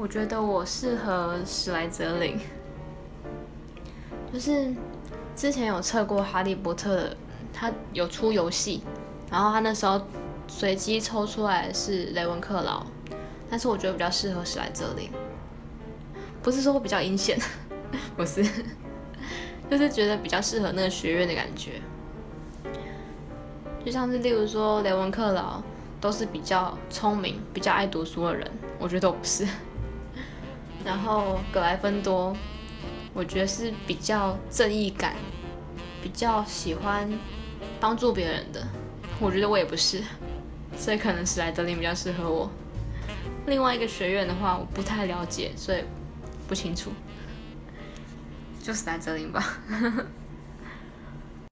我觉得我适合史莱哲林，就是之前有测过哈利波特，他有出游戏，然后他那时候随机抽出来是雷文克劳，但是我觉得比较适合史莱哲林，不是说比较阴险，不是，就是觉得比较适合那个学院的感觉，就像是例如说雷文克劳都是比较聪明、比较爱读书的人，我觉得我不是。然后格莱芬多，我觉得是比较正义感，比较喜欢帮助别人的。我觉得我也不是，所以可能史莱德林比较适合我。另外一个学院的话，我不太了解，所以不清楚。就史莱哲林吧。